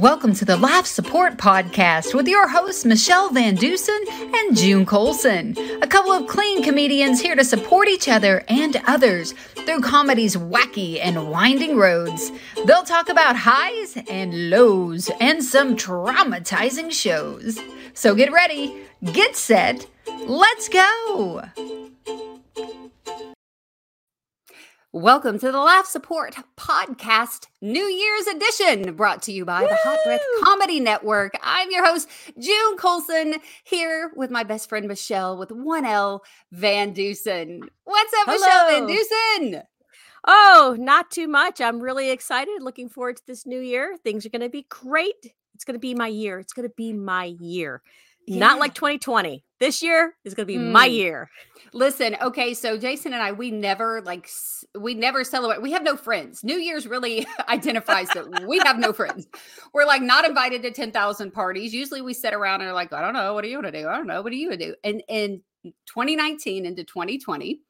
Welcome to the Life Support Podcast with your hosts, Michelle Van Dusen and June Colson. A couple of clean comedians here to support each other and others through comedy's wacky and winding roads. They'll talk about highs and lows and some traumatizing shows. So get ready, get set, let's go! Welcome to the Laugh Support Podcast New Year's edition, brought to you by Woo! the Hot Breath Comedy Network. I'm your host, June Colson, here with my best friend Michelle with 1L Van Dusen. What's up, Hello. Michelle Van Dusen? Oh, not too much. I'm really excited. Looking forward to this new year. Things are going to be great. It's going to be my year. It's going to be my year. Yeah. Not like 2020. This year is going to be mm. my year. Listen, okay, so Jason and I, we never like we never celebrate. We have no friends. New Year's really identifies that we have no friends. We're like not invited to 10,000 parties. Usually we sit around and are like, I don't know, what do you want to do? I don't know, what do you want to do? And in 2019 into 2020, Mm-hmm.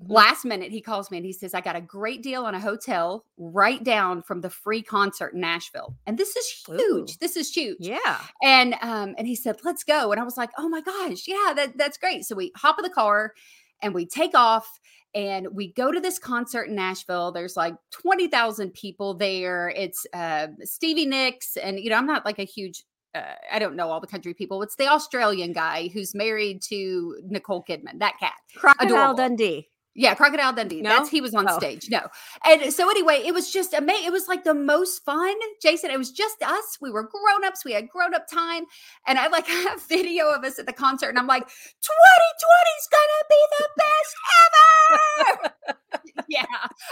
Last minute, he calls me and he says, I got a great deal on a hotel right down from the free concert in Nashville. And this is huge. Ooh. This is huge. Yeah. And um, and he said, Let's go. And I was like, Oh my gosh, yeah, that, that's great. So we hop in the car and we take off and we go to this concert in Nashville. There's like 20,000 people there. It's uh, Stevie Nicks. And, you know, I'm not like a huge uh, I don't know all the country people. It's the Australian guy who's married to Nicole Kidman, that cat. Crocodile Adorable. Dundee. Yeah, Crocodile Dundee. No? That's he was on oh. stage. No. And so anyway, it was just amazing. It was like the most fun. Jason, it was just us. We were grown-ups. We had grown-up time. And I like have video of us at the concert. And I'm like, 2020 is gonna be the best ever. yeah.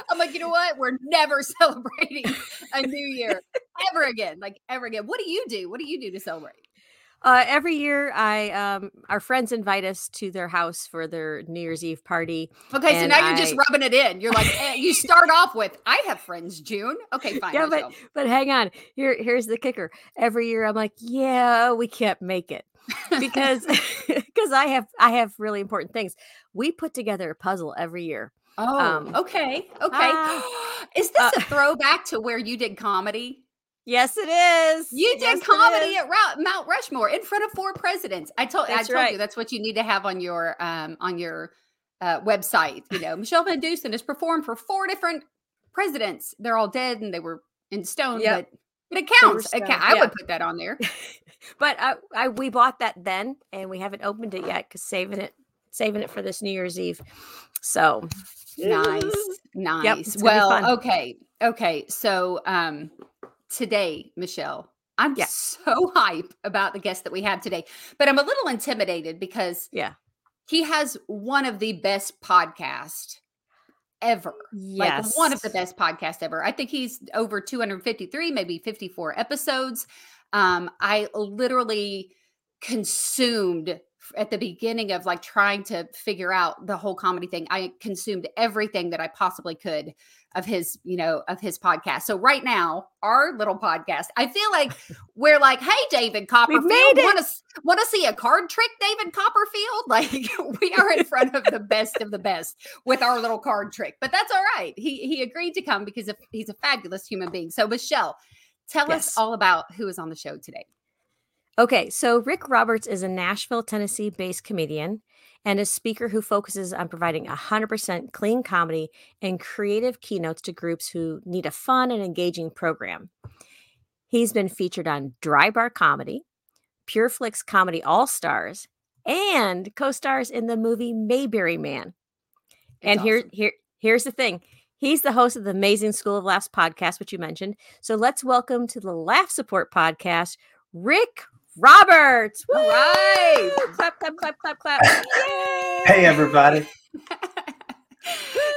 I'm like, you know what? We're never celebrating a new year ever again. Like ever again. What do you do? What do you do to celebrate? Uh, every year, I um, our friends invite us to their house for their New Year's Eve party. Okay, so now you're just rubbing it in. You're like, eh, you start off with, "I have friends, June." Okay, fine. Yeah, but but hang on. Here here's the kicker. Every year, I'm like, yeah, we can't make it because because I have I have really important things. We put together a puzzle every year. Oh, um, okay, okay. Uh, Is this uh, a throwback to where you did comedy? Yes, it is. You did yes, comedy at Mount Rushmore in front of four presidents. I told that's I told right. you that's what you need to have on your um on your uh, website. You know, Michelle Van Dusen has performed for four different presidents. They're all dead and they were in stone, yep. but but it counts. It I would put that on there. but I, I we bought that then, and we haven't opened it yet because saving it saving it for this New Year's Eve. So nice, nice. Yep, well, okay, okay. So um today, Michelle. I'm yeah. so hype about the guest that we have today, but I'm a little intimidated because yeah, he has one of the best podcasts ever. Yes. Like one of the best podcasts ever. I think he's over 253, maybe 54 episodes. Um, I literally consumed at the beginning of like trying to figure out the whole comedy thing. I consumed everything that I possibly could of his, you know, of his podcast. So right now, our little podcast, I feel like we're like, hey, David Copperfield, want to want to see a card trick, David Copperfield? Like we are in front of the best of the best with our little card trick. But that's all right. He he agreed to come because he's a fabulous human being. So Michelle, tell yes. us all about who is on the show today. Okay, so Rick Roberts is a Nashville, Tennessee based comedian and a speaker who focuses on providing 100% clean comedy and creative keynotes to groups who need a fun and engaging program. He's been featured on Dry Bar Comedy, Pure Flix Comedy All Stars, and co stars in the movie Mayberry Man. and awesome. here, here, here's the thing He's the host of the Amazing School of Laughs podcast, which you mentioned. So let's welcome to the Laugh Support podcast, Rick Roberts. Woo! All right. Clap, clap, clap, clap, clap. hey, everybody.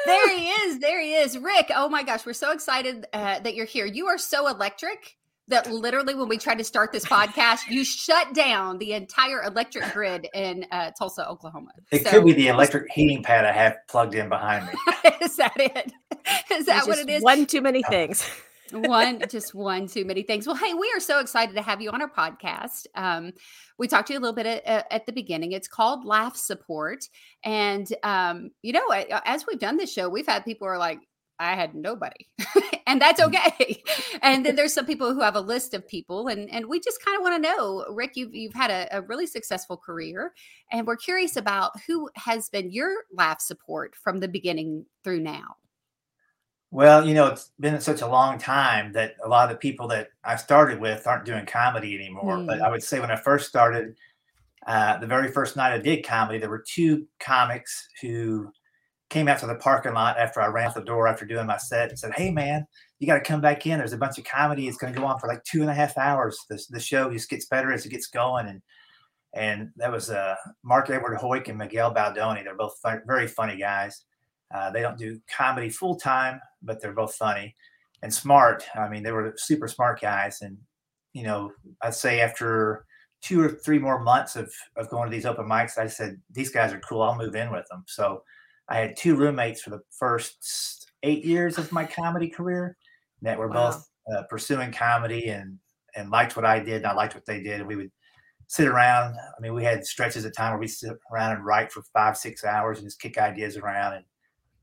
there he is. There he is. Rick, oh my gosh, we're so excited uh, that you're here. You are so electric that literally when we tried to start this podcast, you shut down the entire electric grid in uh, Tulsa, Oklahoma. It so, could be the electric heating pad I have plugged in behind me. is that it? Is that what it is? One too many things one, just one too many things. Well, hey, we are so excited to have you on our podcast. Um, we talked to you a little bit at, at, the beginning. It's called Laugh Support, and um, you know, as we've done this show, we've had people are like, I had nobody. and that's mm. okay. and then there's some people who have a list of people and and we just kind of want to know, Rick, you've you've had a, a, really successful career and we're curious about who has been your laugh support from the beginning through now. Well, you know, it's been such a long time that a lot of the people that I started with aren't doing comedy anymore. Mm. But I would say when I first started, uh, the very first night I did comedy, there were two comics who came out to the parking lot after I ran out the door after doing my set and said, Hey, man, you got to come back in. There's a bunch of comedy. It's going to go on for like two and a half hours. The, the show just gets better as it gets going. And and that was uh, Mark Edward Hoyk and Miguel Baldoni. They're both fun, very funny guys. Uh, they don't do comedy full time, but they're both funny and smart. I mean, they were super smart guys. And, you know, I'd say after two or three more months of, of going to these open mics, I said, these guys are cool. I'll move in with them. So I had two roommates for the first eight years of my comedy career that were wow. both uh, pursuing comedy and and liked what I did and I liked what they did. And we would sit around. I mean, we had stretches of time where we sit around and write for five, six hours and just kick ideas around and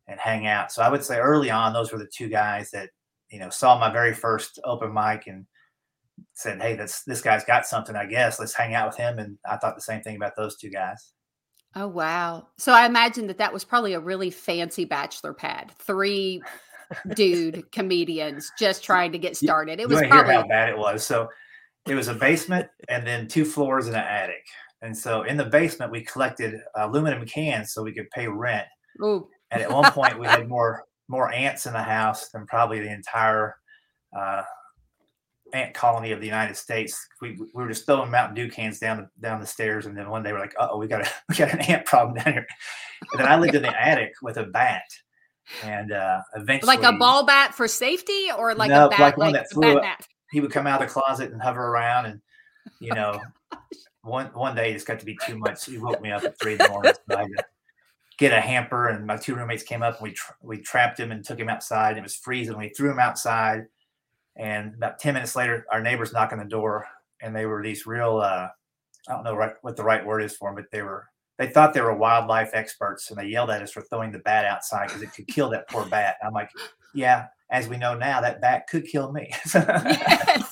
and hang out. So I would say early on, those were the two guys that you know saw my very first open mic and said, "Hey, this this guy's got something. I guess let's hang out with him." And I thought the same thing about those two guys. Oh wow! So I imagine that that was probably a really fancy bachelor pad. Three dude comedians just trying to get started. It was you probably how bad it was. So it was a basement and then two floors and an attic. And so in the basement we collected uh, aluminum cans so we could pay rent. Ooh. And at one point we had more more ants in the house than probably the entire uh, ant colony of the United States. We, we were just throwing Mountain Dew cans down the, down the stairs, and then one day we're like, "Oh, we got a we got an ant problem down here." And then I lived in the attic with a bat, and uh, eventually, like a ball bat for safety, or like no, a bat, like one like that flew. Bat he would come out of the closet and hover around, and you know, one one day it's got to be too much. He woke me up at three in the morning. Get a hamper, and my two roommates came up, and we tra- we trapped him and took him outside. It was freezing. We threw him outside and about 10 minutes later, our neighbors knock on the door and they were these real, uh, I don't know right, what the right word is for them, but they were, they thought they were wildlife experts and they yelled at us for throwing the bat outside because it could kill that poor bat. I'm like, yeah, as we know now, that bat could kill me. yes,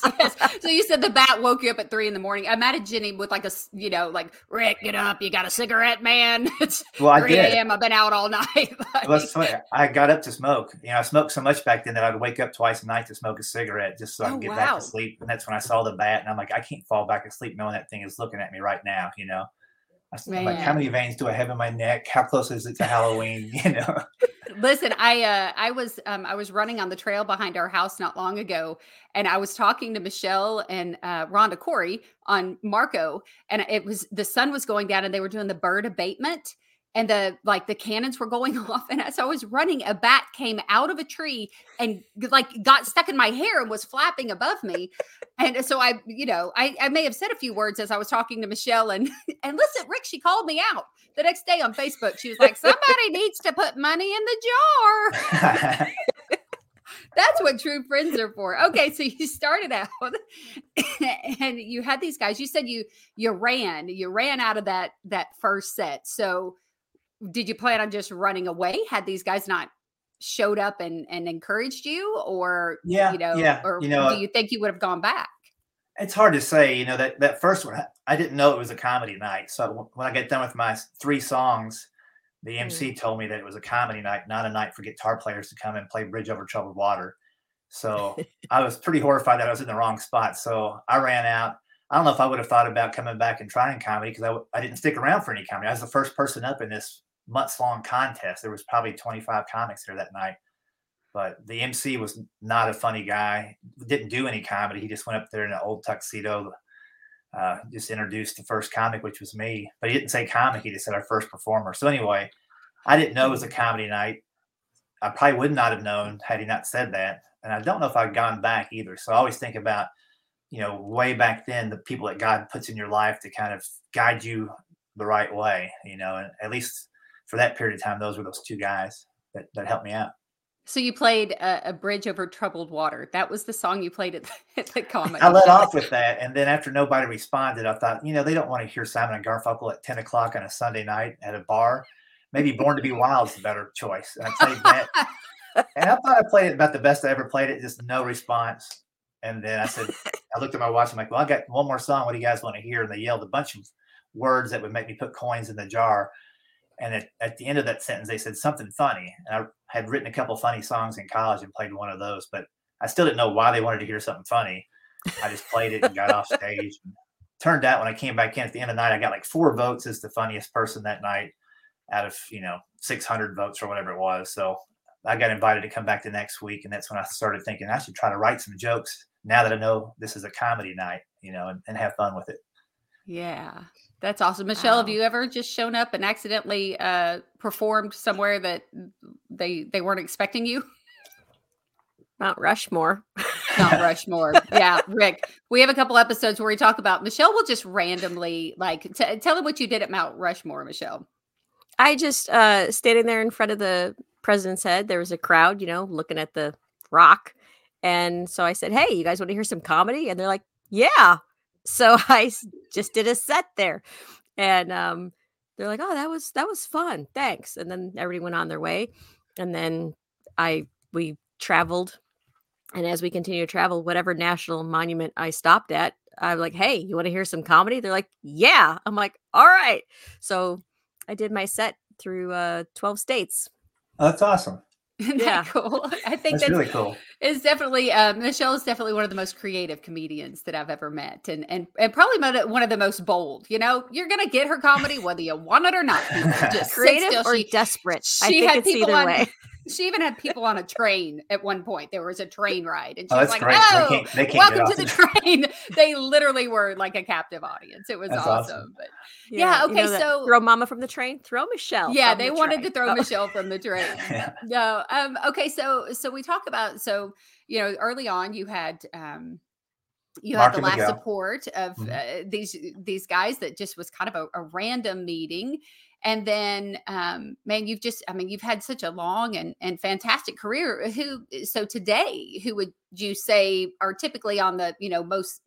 you said the bat woke you up at three in the morning. I imagine Jenny with like a, you know, like Rick, get up, you got a cigarette, man. It's well, 3 a.m. I've been out all night. like, well. I got up to smoke. You know, I smoked so much back then that I'd wake up twice a night to smoke a cigarette just so I oh, could oh, get wow. back to sleep. And that's when I saw the bat, and I'm like, I can't fall back asleep knowing that thing is looking at me right now. You know. I'm like, how many veins do I have in my neck? How close is it to Halloween? You know. Listen, I uh, I was um, I was running on the trail behind our house not long ago, and I was talking to Michelle and uh, Rhonda Corey on Marco, and it was the sun was going down, and they were doing the bird abatement, and the like the cannons were going off and as i was running a bat came out of a tree and like got stuck in my hair and was flapping above me and uh, so i you know I, I may have said a few words as i was talking to michelle and and listen rick she called me out the next day on facebook she was like somebody needs to put money in the jar That's what true friends are for. Okay, so you started out and you had these guys. You said you you ran, you ran out of that that first set. So did you plan on just running away? Had these guys not showed up and and encouraged you or yeah you know yeah. or you know do you think you would have gone back? It's hard to say you know that that first one i didn't know it was a comedy night. So when i get done with my three songs the mc mm. told me that it was a comedy night not a night for guitar players to come and play bridge over troubled water. So i was pretty horrified that i was in the wrong spot. So i ran out. I don't know if i would have thought about coming back and trying comedy because I, I didn't stick around for any comedy. I was the first person up in this months long contest. There was probably 25 comics there that night. But the MC was not a funny guy. Didn't do any comedy. He just went up there in an old tuxedo, uh, just introduced the first comic, which was me. But he didn't say comic. He just said our first performer. So anyway, I didn't know it was a comedy night. I probably would not have known had he not said that. And I don't know if I'd gone back either. So I always think about, you know, way back then, the people that God puts in your life to kind of guide you the right way, you know, and at least for that period of time, those were those two guys that, that helped me out. So you played a, a, bridge over troubled water. That was the song you played at the, at the comedy. I let off with that, and then after nobody responded, I thought, you know, they don't want to hear Simon and Garfunkel at ten o'clock on a Sunday night at a bar. Maybe "Born to Be Wild" is a better choice. And I played that. and I thought I played it about the best I ever played it, just no response. And then I said, I looked at my watch. I'm like, well, I got one more song. What do you guys want to hear? And they yelled a bunch of words that would make me put coins in the jar. And at, at the end of that sentence, they said something funny. And I had written a couple funny songs in college and played one of those, but I still didn't know why they wanted to hear something funny. I just played it and got off stage. Turned out when I came back in at the end of the night, I got like four votes as the funniest person that night out of, you know, 600 votes or whatever it was. So I got invited to come back the next week. And that's when I started thinking I should try to write some jokes now that I know this is a comedy night, you know, and, and have fun with it. Yeah. That's awesome. Michelle, wow. have you ever just shown up and accidentally uh, performed somewhere that they they weren't expecting you? Mount Rushmore. Mount Rushmore. yeah, Rick. We have a couple episodes where we talk about Michelle will just randomly like t- tell them what you did at Mount Rushmore, Michelle. I just uh standing there in front of the president's head. There was a crowd, you know, looking at the rock. And so I said, Hey, you guys want to hear some comedy? And they're like, Yeah. So I just did a set there. And um, they're like, Oh, that was that was fun. Thanks. And then everybody went on their way. And then I we traveled. And as we continue to travel, whatever national monument I stopped at, I'm like, hey, you want to hear some comedy? They're like, yeah. I'm like, all right. So I did my set through uh, 12 states. That's awesome. yeah, cool. I think that's, that's, really cool. It's definitely uh, Michelle is definitely one of the most creative comedians that I've ever met, and and and probably one of the most bold. You know, you're gonna get her comedy whether you want it or not. Just creative or she, desperate. She I think had people on. Way. She even had people on a train at one point. There was a train ride, and she oh, was like, great. "Oh, they can't, they can't welcome to the train." they literally were like a captive audience. It was awesome. awesome. But yeah, yeah okay. You know so throw Mama from the train. Throw Michelle. Yeah, they the wanted train. to throw oh. Michelle from the train. yeah. No. Um. Okay. So so we talk about so you know early on you had um you Mark had the last Miguel. support of mm-hmm. uh, these these guys that just was kind of a, a random meeting and then um, man you've just i mean you've had such a long and, and fantastic career who uh, so today who would you say are typically on the you know most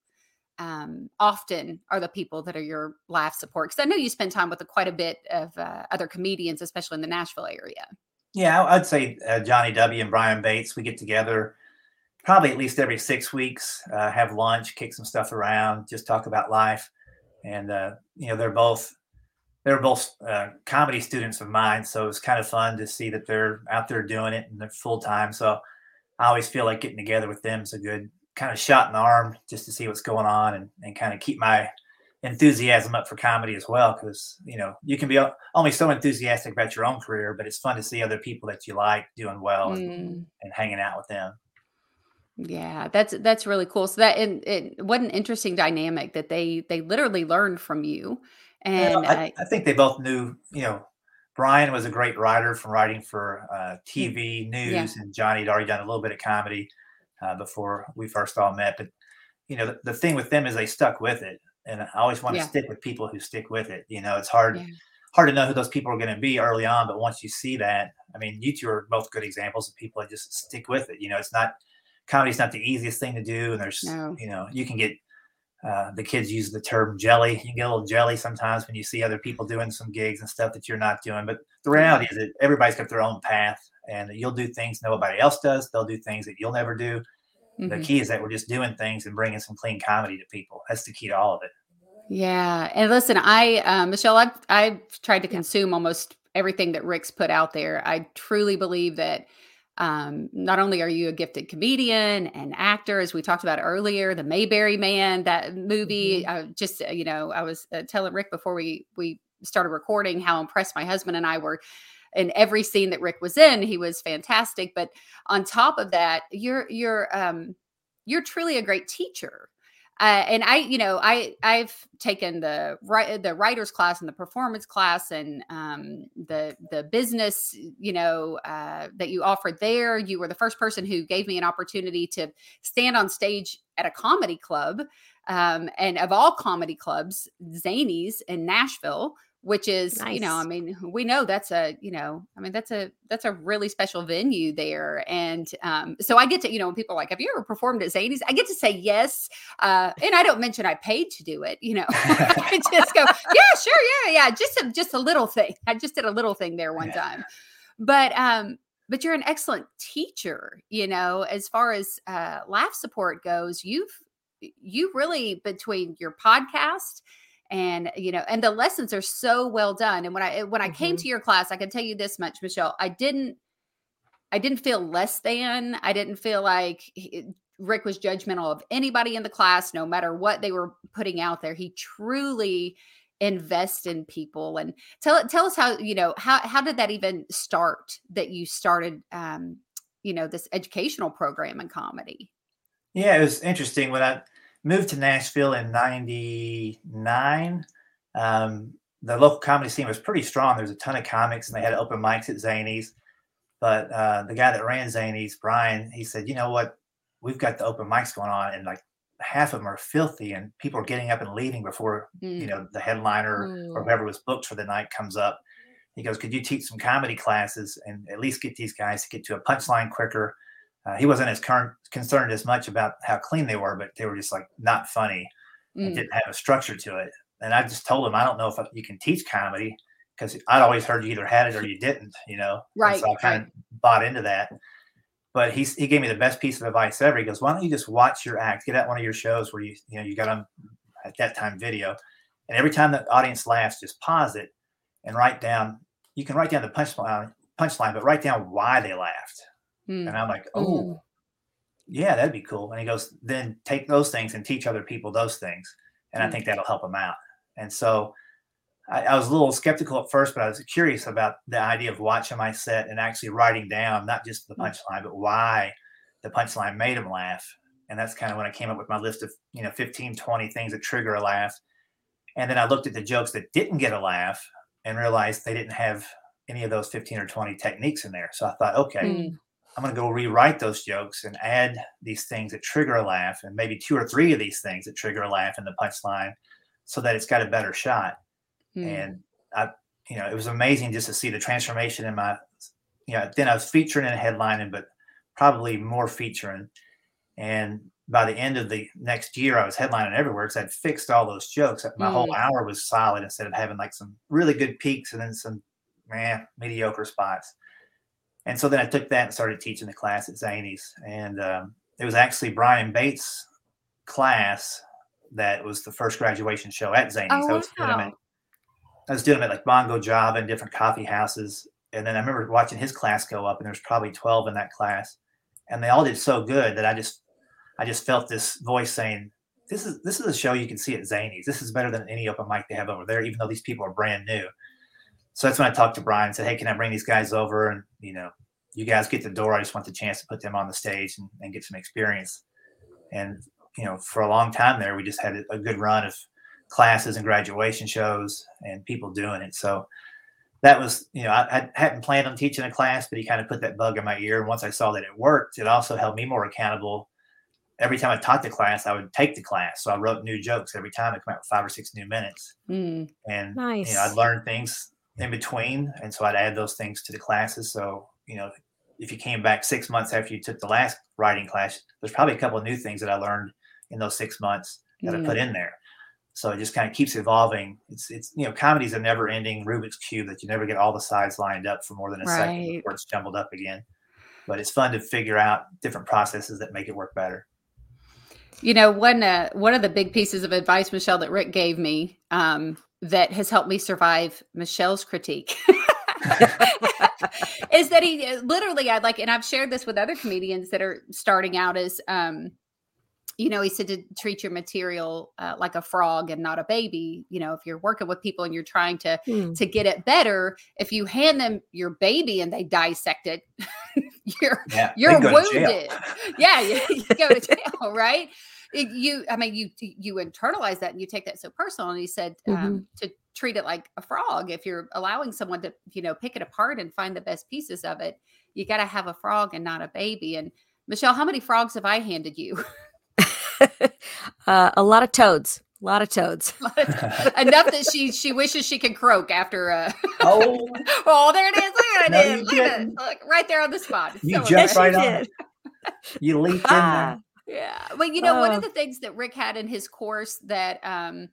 um, often are the people that are your laugh support? Because i know you spend time with a, quite a bit of uh, other comedians especially in the nashville area. Yeah i'd say uh, johnny w and brian bates we get together probably at least every six weeks uh, have lunch kick some stuff around just talk about life. And uh, you know they're both they're both uh, comedy students of mine, so it's kind of fun to see that they're out there doing it and they're full time. So I always feel like getting together with them is a good kind of shot in the arm just to see what's going on and, and kind of keep my enthusiasm up for comedy as well. Because you know you can be only so enthusiastic about your own career, but it's fun to see other people that you like doing well mm. and, and hanging out with them. Yeah, that's that's really cool. So that and it what an interesting dynamic that they they literally learned from you and I, I, think they both knew, you know, Brian was a great writer from writing for uh, TV news, yeah. and Johnny had already done a little bit of comedy uh, before we first all met. But you know, the, the, thing with them is they stuck with it, and I always want to yeah. stick with people who stick with it. You know, it's hard yeah. hard to know who those people are going to be early on, but once you see that, I mean, you two are both good examples of people that just stick with it. You know, it's not comedy's not the easiest thing to do, and there's no. you know, you can get uh, the kids use the term jelly. You get a little jelly sometimes when you see other people doing some gigs and stuff that you're not doing. But the reality is that everybody's got their own path, and you'll do things nobody else does. They'll do things that you'll never do. Mm-hmm. The key is that we're just doing things and bringing some clean comedy to people. That's the key to all of it. Yeah, and listen, I uh, Michelle, I've I've tried to consume almost everything that Rick's put out there. I truly believe that um, not only are you a gifted comedian and actor, as we talked about earlier, the Mayberry Man, that movie. Mm-hmm. Uh, just uh, you know, I was uh, telling Rick before we we started recording how impressed my husband and I were in every scene that Rick was in. He was fantastic. But on top of that, you're you're um, you're truly a great teacher. Uh, and I, you know, I I've taken the the writers class and the performance class and um, the the business, you know, uh, that you offered there. You were the first person who gave me an opportunity to stand on stage at a comedy club, um, and of all comedy clubs, Zanies in Nashville, which is nice. you know i mean we know that's a you know i mean that's a that's a really special venue there and um so i get to you know when people are like have you ever performed at zanies i get to say yes uh and i don't mention i paid to do it you know i just go yeah sure yeah yeah just a just a little thing i just did a little thing there one time but um but you're an excellent teacher you know as far as uh, laugh support goes you've you really between your podcast and you know and the lessons are so well done and when i when i mm-hmm. came to your class i can tell you this much michelle i didn't i didn't feel less than i didn't feel like rick was judgmental of anybody in the class no matter what they were putting out there he truly invest in people and tell tell us how you know how how did that even start that you started um you know this educational program in comedy yeah it was interesting when i moved to nashville in 99 um the local comedy scene was pretty strong. There was a ton of comics and they had open mics at zanies. But uh the guy that ran zanies brian he said you know what? We've got the open mics going on and like half of them are filthy and people are getting up and leaving before mm. you know the headliner mm. or whoever was booked for the night comes up. He goes could you teach some comedy classes and at least get these guys to get to a punchline quicker uh, he wasn't as current, concerned as much about how clean they were but they were just like not funny mm. and didn't have a structure to it and i just told him i don't know if you can teach comedy because i'd always heard you either had it or you didn't you know right and so i kind right. of bought into that but he he gave me the best piece of advice ever. He goes, "Why don't you just watch your act? Get at one of your shows where you you know you got on at that time video, and every time the audience laughs, just pause it and write down. You can write down the punchline, punchline, but write down why they laughed." Mm. And I'm like, "Oh, yeah, that'd be cool." And he goes, "Then take those things and teach other people those things, and mm. I think that'll help them out." And so I, I, was a little skeptical at first, but I was curious about the idea of watching my set and actually writing down not just the mm. punchline, but why the punchline made him laugh. And that's kind of when I came up with my list of, you know, 15, 20 things that trigger a laugh. And then I looked at the jokes that didn't get a laugh and realized they didn't have any of those 15 or 20 techniques in there. So I thought, okay, mm. I'm going to go rewrite those jokes and add these things that trigger a laugh and maybe two or three of these things that trigger a laugh in the punchline so that it's got a better shot. Mm. And I, you know, it was amazing just to see the transformation in my, you know, then I was featuring and headlining, but probably more featuring. And by the end of the next year, I was headlining everywhere because I'd fixed all those jokes. My mm. whole hour was solid instead of having like some really good peaks and then some man mediocre spots. And so then I took that and started teaching the class at Zanies. And um, it was actually Brian Bates' class that was the first graduation show at Zanies. Oh, I was wow. I was doing them at like Bongo Java and different coffee houses. And then I remember watching his class go up, and there's probably 12 in that class. And they all did so good that I just I just felt this voice saying, This is this is a show you can see at Zanies. This is better than any open mic they have over there, even though these people are brand new. So that's when I talked to Brian and said, Hey, can I bring these guys over? And you know, you guys get the door. I just want the chance to put them on the stage and, and get some experience. And you know, for a long time there, we just had a good run of classes and graduation shows and people doing it. So that was, you know, I, I, hadn't planned on teaching a class, but he kind of put that bug in my ear. And once I saw that it worked, it also held me more accountable. Every time I taught the class, I would take the class. So I wrote new jokes every time. I come out with five or six new minutes. Mm, and nice. you know, I'd learn things in between. And so I'd add those things to the classes. So, you know, if you came back six months after you took the last writing class, there's probably a couple of new things that I learned in those six months that mm. I put in there so it just kind of keeps evolving. It's it's you know comedy's a never ending Rubik's cube that you never get all the sides lined up for more than a right. second before it's jumbled up again. But it's fun to figure out different processes that make it work better. You know, one uh, one of the big pieces of advice, Michelle, that Rick gave me um, that has helped me survive Michelle's critique. is that he literally I like and I've shared this with other comedians that are starting out as um you know, he said to treat your material uh, like a frog and not a baby. You know, if you're working with people and you're trying to mm. to get it better, if you hand them your baby and they dissect it, you're yeah, you're wounded. yeah, you, you, go to jail, right? It, you, I mean, you you internalize that and you take that so personal. And he said mm-hmm. um, to treat it like a frog. If you're allowing someone to, you know, pick it apart and find the best pieces of it, you got to have a frog and not a baby. And Michelle, how many frogs have I handed you? uh, a lot of toads. A lot of toads. Enough that she she wishes she could croak after. Uh... Oh, oh, there it is! Look at no, it! Look at it! Look, right there on the spot. You so jumped right on. You leaped ah. in there. Yeah, well, you know, oh. one of the things that Rick had in his course that um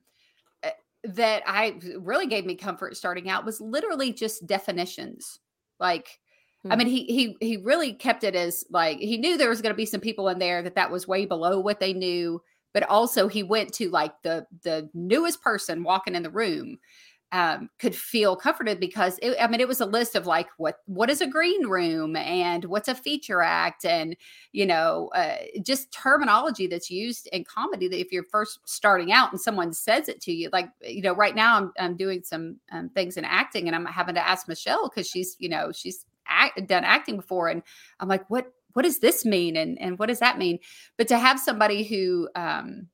eh, that I really gave me comfort starting out was literally just definitions, like I mean, he he he really kept it as like he knew there was going to be some people in there that that was way below what they knew, but also he went to like the the newest person walking in the room um, could feel comforted because it, I mean it was a list of like what what is a green room and what's a feature act and you know uh, just terminology that's used in comedy that if you're first starting out and someone says it to you like you know right now I'm I'm doing some um, things in acting and I'm having to ask Michelle because she's you know she's act, done acting before and I'm like what what does this mean and and what does that mean? But to have somebody who um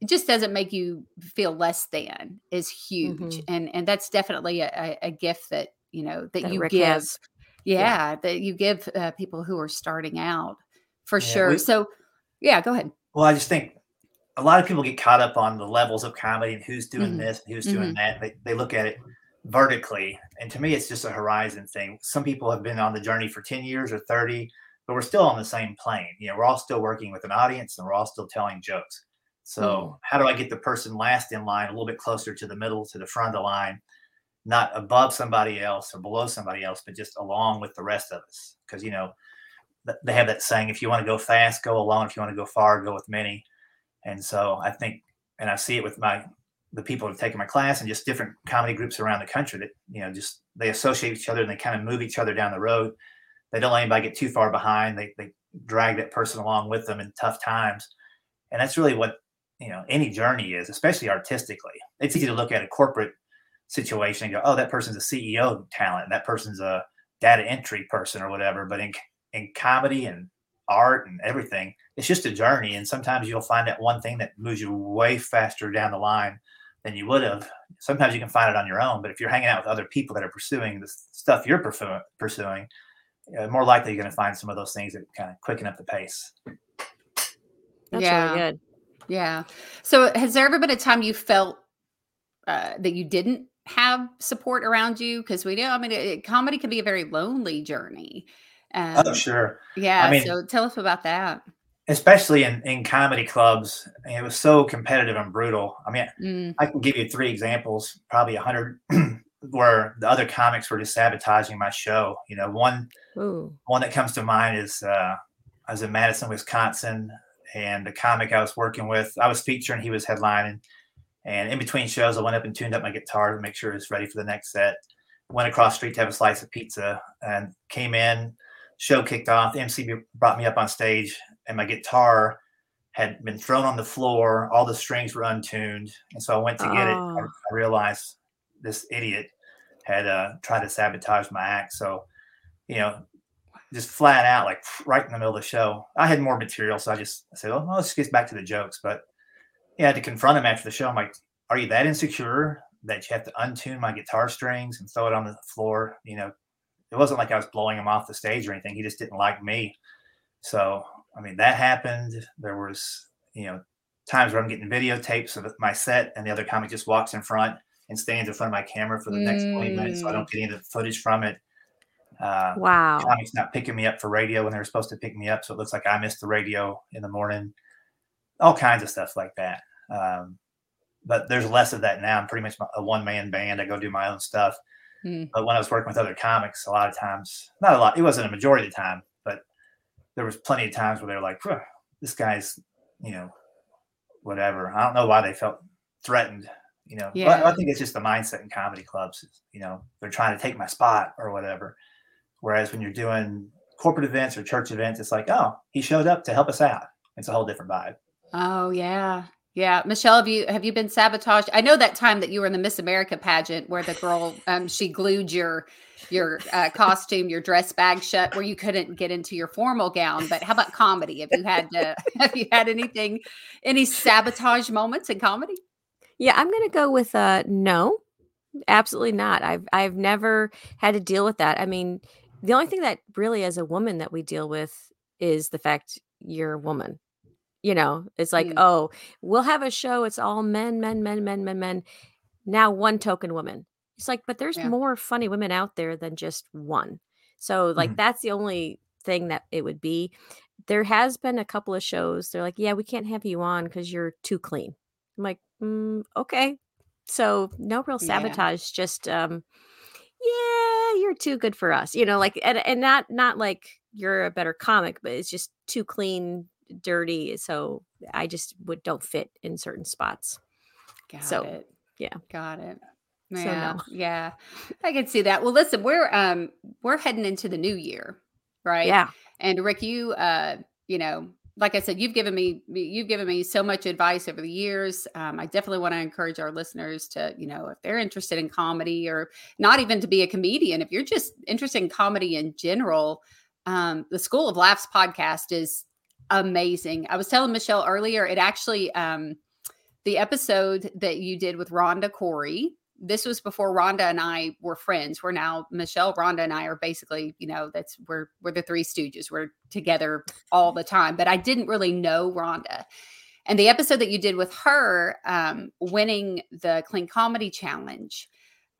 it just doesn't make you feel less than is huge mm-hmm. and and that's definitely a, a, gift that you know that, that you Rick give. Yeah, yeah, that you give uh, people who are starting out for yeah, sure we, so yeah go ahead well i just think a lot of people get caught up on the levels of comedy and who's doing mm-hmm. this and who's mm-hmm. doing that they, they look at it vertically and to me it's just a horizon thing some people have been on the journey for 10 years or 30 but we're still on the same plane you know we're all still working with an audience and we're all still telling jokes so mm. how do I get the person last in line a little bit closer to the middle, to the front of the line, not above somebody else or below somebody else, but just along with the rest of us? Because you know they have that saying: if you want to go fast, go alone. If you want to go far, go with many. And so I think, and I see it with my the people who've taken my class and just different comedy groups around the country that you know just they associate each other and they kind of move each other down the road. They don't let anybody get too far behind. They they drag that person along with them in tough times, and that's really what you know any journey is, especially artistically. It's easy to look at a corporate situation and go, "Oh, that person's a CEO talent. That person's a data entry person or whatever." But in in comedy and art and everything, it's just a journey. And sometimes you'll find that one thing that moves you way faster down the line than you would have. Sometimes you can find it on your own, but if you're hanging out with other people that are pursuing the stuff you're pursuing, uh, more likely you're going to find some of those things that kind of quicken up the pace. That's yeah. really good. Yeah. So has there ever been a time you felt uh, that you didn't have support around you? Because we know, I mean, it, comedy can be a very lonely journey. Oh, um, oh, sure. Yeah. I mean, so tell us about that. Especially in, in comedy clubs, it was so competitive and brutal. I mean, mm. I can give you three examples, probably a hundred, where the other comics were just sabotaging my show. You know, one Ooh. one that comes to mind is uh, I was in Madison, Wisconsin and the comic I was working with, I was featuring, he was headlining. And in between shows, I went up and tuned up my guitar to make sure it was ready for the next set. Went across street to have a slice of pizza and came in. Show kicked off. The MC brought me up on stage, and my guitar had been thrown on the floor. All the strings were untuned, and so I went to get oh. it. I realized this idiot had uh, tried to sabotage my act. So, you know, just flat out, like right in the middle of the show. I had more material, so I just I said, "Oh, well, let's get back to the jokes." But yeah, I had to confront him after the show. I'm like, "Are you that insecure that you have to untune my guitar strings and throw it on the floor?" You know, it wasn't like I was blowing him off the stage or anything. He just didn't like me. So I mean, that happened. There was you know times where I'm getting videotapes of my set, and the other comic just walks in front and stands in front of my camera for the mm. next 20 minutes, so I don't get any of the footage from it uh, wow. Tommy's not picking me up for radio when they were supposed to pick me up. So it looks like I missed the radio in the morning. All kinds of stuff like that. Um, but there's less of that now. I'm pretty much a one man band. I go do my own stuff. Mm. But when I was working with other comics, a lot of times, not a lot, it wasn't a majority of the time, but there was plenty of times where they were like, this guy's, you know, whatever. I don't know why they felt threatened. You know, yeah. I think it's just the mindset in comedy clubs. You know, they're trying to take my spot or whatever. Whereas when you're doing corporate events or church events, it's like, oh, he showed up to help us out. It's a whole different vibe. Oh yeah. Yeah, Michelle, have you have you been sabotaged? I know that time that you were in the Miss America pageant where the girl um she glued your your uh, costume, your dress bag shut where you couldn't get into your formal gown. But how about comedy? Have you had to, have you had anything any sabotage moments in comedy? Yeah, I'm going to go with uh no. Absolutely not. I've I've never had to deal with that. I mean, the only thing that really as a woman that we deal with is the fact you're a woman. You know, it's like, mm. oh, we'll have a show, it's all men, men, men, men, men, men. Now one token woman. It's like, but there's yeah. more funny women out there than just one. So like mm. that's the only thing that it would be. There has been a couple of shows. They're like, yeah, we can't have you on because you're too clean. I'm like, mm, okay. So no real sabotage, yeah. just um, yeah, you're too good for us. You know, like and and not not like you're a better comic, but it's just too clean, dirty. So I just would don't fit in certain spots. Got so, it. Yeah. Got it. So, no. Yeah. I can see that. Well, listen, we're um we're heading into the new year, right? Yeah. And Rick, you uh, you know, like I said, you've given me you've given me so much advice over the years. Um, I definitely want to encourage our listeners to, you know, if they're interested in comedy or not even to be a comedian, if you're just interested in comedy in general, um, the School of Laughs podcast is amazing. I was telling Michelle earlier, it actually um the episode that you did with Rhonda Corey. This was before Rhonda and I were friends. We're now Michelle, Rhonda, and I are basically, you know, that's we're we're the three stooges. We're together all the time. But I didn't really know Rhonda. And the episode that you did with her, um, winning the Clean Comedy Challenge,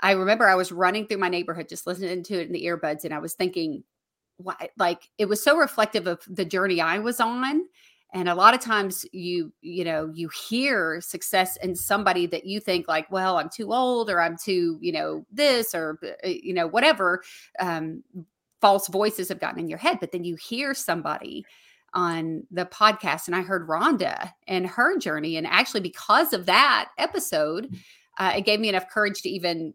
I remember I was running through my neighborhood just listening to it in the earbuds, and I was thinking, why like it was so reflective of the journey I was on and a lot of times you you know you hear success in somebody that you think like well i'm too old or i'm too you know this or uh, you know whatever um, false voices have gotten in your head but then you hear somebody on the podcast and i heard rhonda and her journey and actually because of that episode uh, it gave me enough courage to even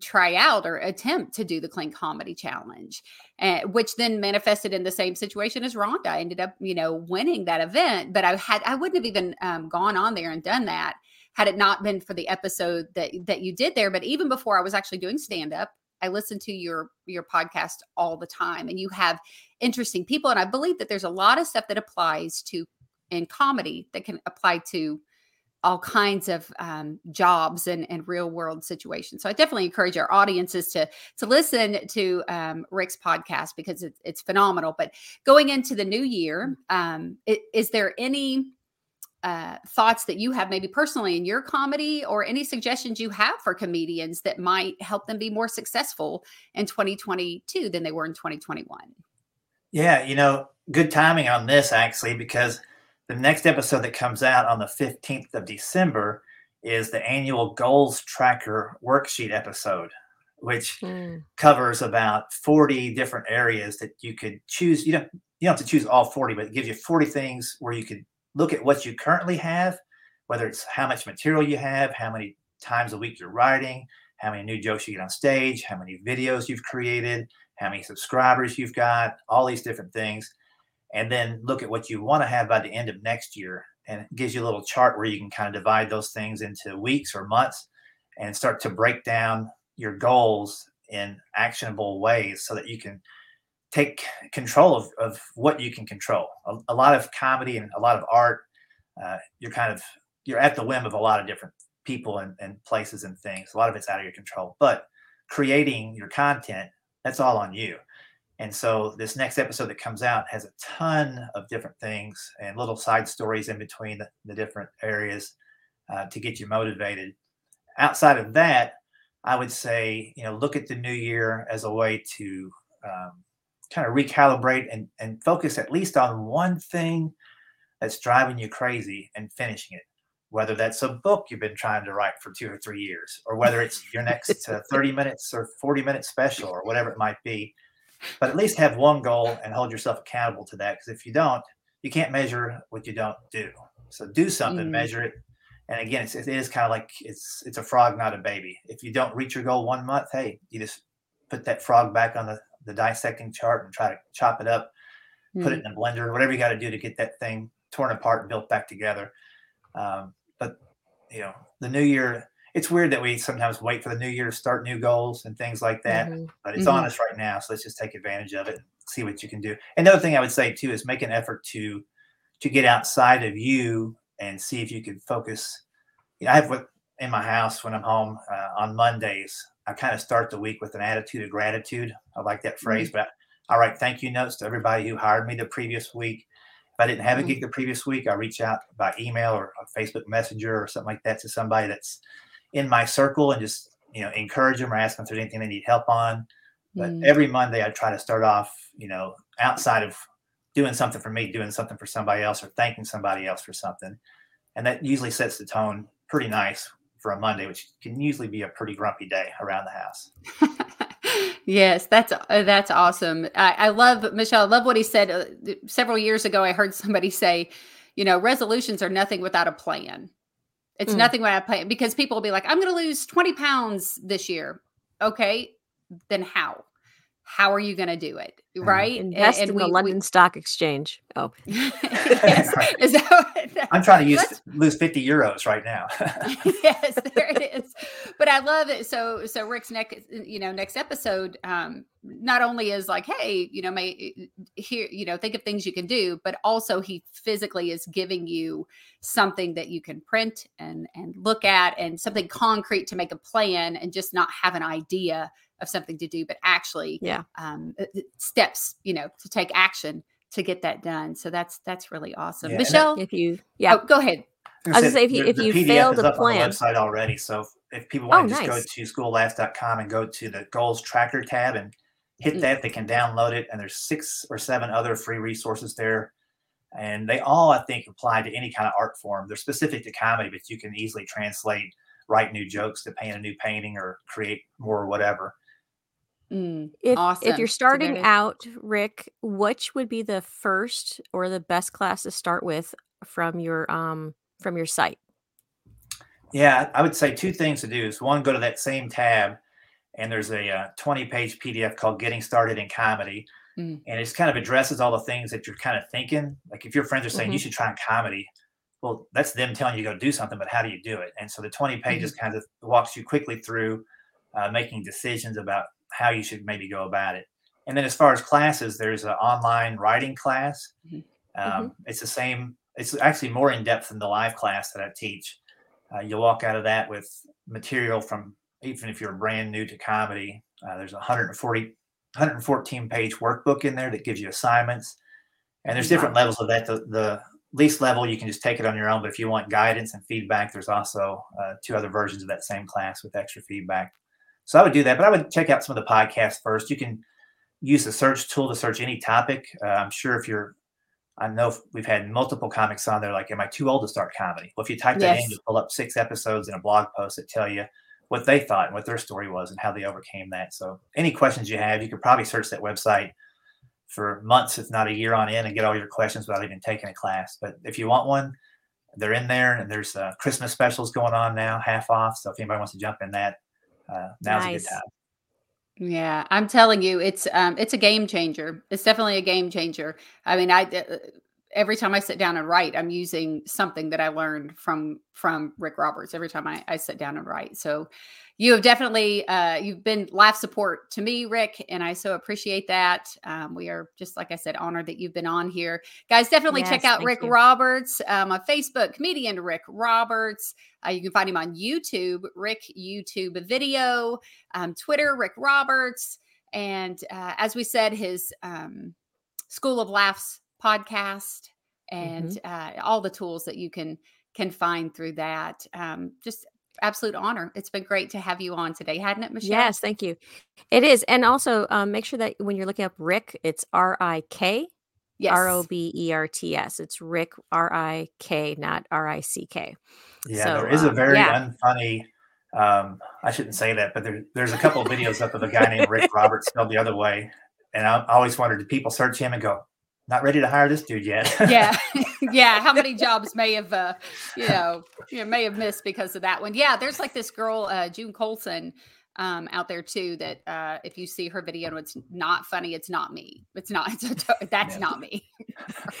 try out or attempt to do the clean comedy challenge uh, which then manifested in the same situation as Rhonda. I ended up, you know, winning that event, but I had I wouldn't have even um, gone on there and done that had it not been for the episode that that you did there. But even before I was actually doing stand up, I listened to your your podcast all the time, and you have interesting people, and I believe that there's a lot of stuff that applies to in comedy that can apply to all kinds of um, jobs and, and real world situations. So I definitely encourage our audiences to to listen to um, Rick's podcast because it's it's phenomenal. But going into the new year, um, i- is there any uh, thoughts that you have, maybe personally in your comedy, or any suggestions you have for comedians that might help them be more successful in 2022 than they were in 2021? Yeah, you know, good timing on this actually, because the next episode that comes out on the 15th of December is the annual goals tracker worksheet episode, which Mm. covers about 40 different areas that you could choose. You don't you don't have to choose all 40, but it gives you 40 things where you could look at what you currently have, whether it's how much material you have, how many times a week you're writing, how many new jokes you get on stage, how many videos you've created, how many subscribers you've got, all these different things. And then look at what you want to have by the end of next year. And it gives you a little chart where you can kind of divide those things into weeks or months and start to break down your goals in actionable ways so that you can take control of, of what you can control. A, a lot of comedy and a lot of art, uh, you're kind of you're at the whim of a lot of different people and, and places and things. A lot of it's out of your control. But creating your content, that's all on you. And so this next episode that comes out has a ton of different things and little side stories in between the, the different areas uh, to get you motivated. Outside of that, I would say, you know, look at the new year as a way to um, kind of recalibrate and, and focus at least on one thing that's driving you crazy and finishing it. Whether that's a book you've been trying to write for two or three years, or whether it's your next uh, 30 minutes or 40 minute special or whatever it might be. But at least have one goal and hold yourself accountable to that. Because if you don't, you can't measure what you don't do. So do something, Mm. measure it. And again, it's, it is kind of like it's it's a frog, not a baby. If you don't reach your goal one month, hey, you just put that frog back on the, the dissecting chart and try to chop it up, put it in a blender, whatever you got to do to get that thing torn apart and built back together. Um, but you know, the new year, it's weird that we sometimes wait for the new year to start new goals and things like that. Mhm. But it's Mhm. on us right now, so let's just take advantage of it. And see what you can do. Another thing I would say too is make an effort to to get outside of you and see if you can focus. You know, I have what in my house when I'm home uh, on Mondays. I kind of start the week with an attitude of gratitude. I like that phrase, but I write thank you notes to everybody who hired me the previous week. If I didn't have a Mhm. gig the previous week, I reach out by email or a Facebook Messenger or something like that to somebody that's in my circle and just you know encourage them or ask them if there's anything they need help on. But Mm. every Monday, I try to start off, you know, outside of doing something for me, doing something for somebody else, or thanking somebody else for something, and that usually sets the tone pretty nice for a Monday, which can usually be a pretty grumpy day around the house. Yes, that's uh, that's awesome. I, I, love Michelle. I love what he said. Uh, several years ago, I heard somebody say, you know, resolutions are nothing without a plan. It's mm. nothing without I plan because people will be like, I'm going to lose 20 pounds this year. Okay, then how? How are you going to do it mm-hmm. right? Invest and, and in we, the london we, stock exchange. Oh. Yes. that, i'm trying to use lose 50 euros right now. Yes there it is. But i love it. So so rik's next you know next episode um not only is like hey you know may here you know think of things you can do but also he physically is giving you something that you can print and and look at and something concrete to make a plan and just not have an idea of something to do, but actually, yeah, um, steps, you know, to take action to get that done. So that's that's really awesome. Yeah, Michelle, if you, yeah, oh, go ahead. I was gonna say if you if you fail to plan, website already. So if people want oh, to just nice. go to schoollaughs.com and go to the goals tracker tab and hit mm-hmm. that, they can download it. And there's six or seven other free resources there. And they all, I think, apply to any kind of art form. They're specific to comedy, but you can easily translate, write new jokes to paint a new painting or create more or whatever. Mm, if awesome. if you're starting out, Rik, which would be the first or the best class to start with from your um from your site? Yeah, I would say two things to do is one, go to that same tab, and there's a uh, 20 page PDF called Getting Started in Comedy. Mm. And it kind of addresses all the things that you're kind of thinking. Like if your friends are saying mm-hmm. you should try comedy, well, that's them telling you to go do something, but how do you do it? And so the 20 pages mm-hmm. kind of walks you quickly through uh, making decisions about how you should maybe go about it. And then as far as classes, there's an online writing class. Mm-hmm. Um, mm-hmm. It's the same. It's actually more in depth than the live class that I teach. Uh, you'll walk out of that with material from even if you're brand new to comedy. Uh, there's a 140, 114 page workbook in there that gives you assignments, and there's different levels of that. The, the least level you can just take it on your own, but if you want guidance and feedback, there's also uh, two other versions of that same class with extra feedback. So I would do that, but I would check out some of the podcasts first. You can use the search tool to search any topic. Uh, I'm sure if you're, I know we've had multiple comics on there. Like, am I too old to start comedy? Well, if you type yes. that in, you pull up six episodes in a blog post that tell you what they thought and what their story was and how they overcame that. So, any questions you have, you could probably search that website for months, if not a year on end, and get all your questions without even taking a class. But if you want one, they're in there, and there's uh, Christmas specials going on now, half off. So if anybody wants to jump in that, uh, now's nice. a good time. Yeah, I'm telling you, it's um, it's a game changer. It's definitely a game changer. I mean, I uh, every time I sit down and write, I'm using something that I learned from from Rik Roberts. Every time I, I sit down and write, so you have definitely uh, you've been life support to me rik and i so appreciate that um, we are just like i said honored that you've been on here guys definitely yes, check out rik you. roberts um, on facebook comedian rik roberts uh, you can find him on youtube rik youtube video um, twitter rik roberts and uh, as we said his um, school of laughs podcast and mm-hmm. Uh, all the tools that you can can find through that um, just absolute honor. It's been great to have you on today, hadn't it, Michelle? Yes, thank you. It is. And also um, make sure that when you're looking up Rik, it's R I K. Yes. R O B E R T S. It's Rik R I K, not R I C K. Yeah, so, there is a um, very yeah. unfunny. Um, I shouldn't say that, but there, there's a couple of videos up of a guy named Rick Roberts spelled the other way, and I, I always wondered, did people search him and go, not ready to hire this dude yet. yeah, yeah. How many jobs may have, uh, you know, you know, may have missed because of that one? Yeah, there's like this girl, uh, June Colson, um, out there too. That uh, if you see her video and it's not funny, it's not me. It's not. It's a, that's yeah. not me.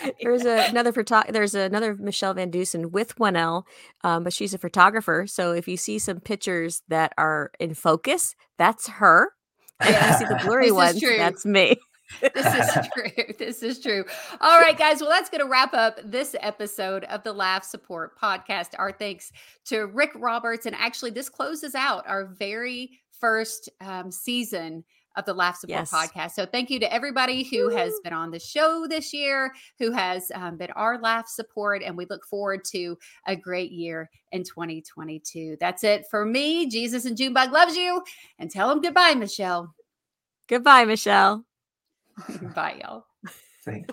right. There's a, another photo. There's another Michelle Van Dusen with one L, um, but she's a photographer. So if you see some pictures that are in focus, that's her. If you see the blurry ones, that's me this is true. This is true. All right, guys. Well, that's going to wrap up this episode of the Laugh Support Podcast. Our thanks to Rik Roberts. And actually, this closes out our very first um, season of the Laugh Support yes. Podcast. So, thank you to everybody who has been on the show this year, who has um, been our Laugh Support. And we look forward to a great year in 2022. That's it for me. Jesus and Junebug loves you. And tell them goodbye, Michelle. Goodbye, Michelle. Bye, y'all. Thanks.